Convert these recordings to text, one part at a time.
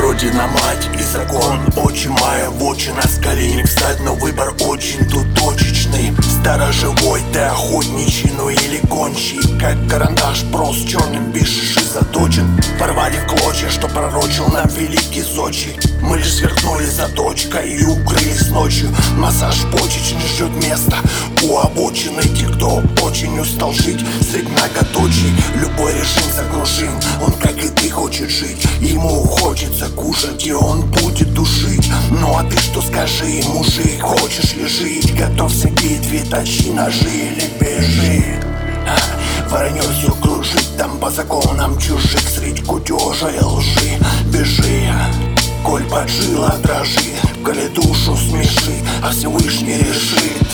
Родина, мать и закон Очи моя в очи на скале. Не встать Но выбор очень тут точечный. Сторожевой ты охотничий, ну или гончий. Как карандаш прост черным пишешь и заточен. Порвали в клочья, что пророчил нам великий Сочи. Мы лишь сверкнули заточкой и укрылись ночью. Массаж почечный ждет места у обочины. Те, кто очень устал жить среди многоточий. Любой режим загружим, он как и ты хочет жить. Ему хочется кушать и он будет душить. Ну а ты что скажи, мужик, хочешь ли жить? Готовься к битве, тащи ножи или бежи а, Вранье все кружит там по законам чужих Средь кутежа и лжи. Бежи, коль поджила дрожи Коли душу смеши, а Всевышний решит.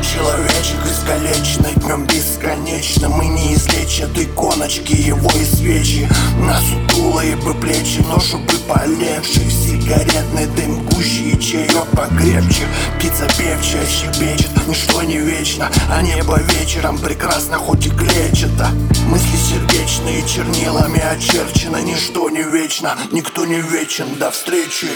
Человечек искалеченный днем бесконечно Мы не излечат иконочки его и свечи. На сутулые бы плечи, но чтобы полегче. Сигаретный дым гуще и чаек покрепче. Птица певчая щебечет, ничто не вечно А небо вечером прекрасно, хоть и клетчато Мысли сердечные чернилами очерчены Ничто не вечно, никто не вечен, до встречи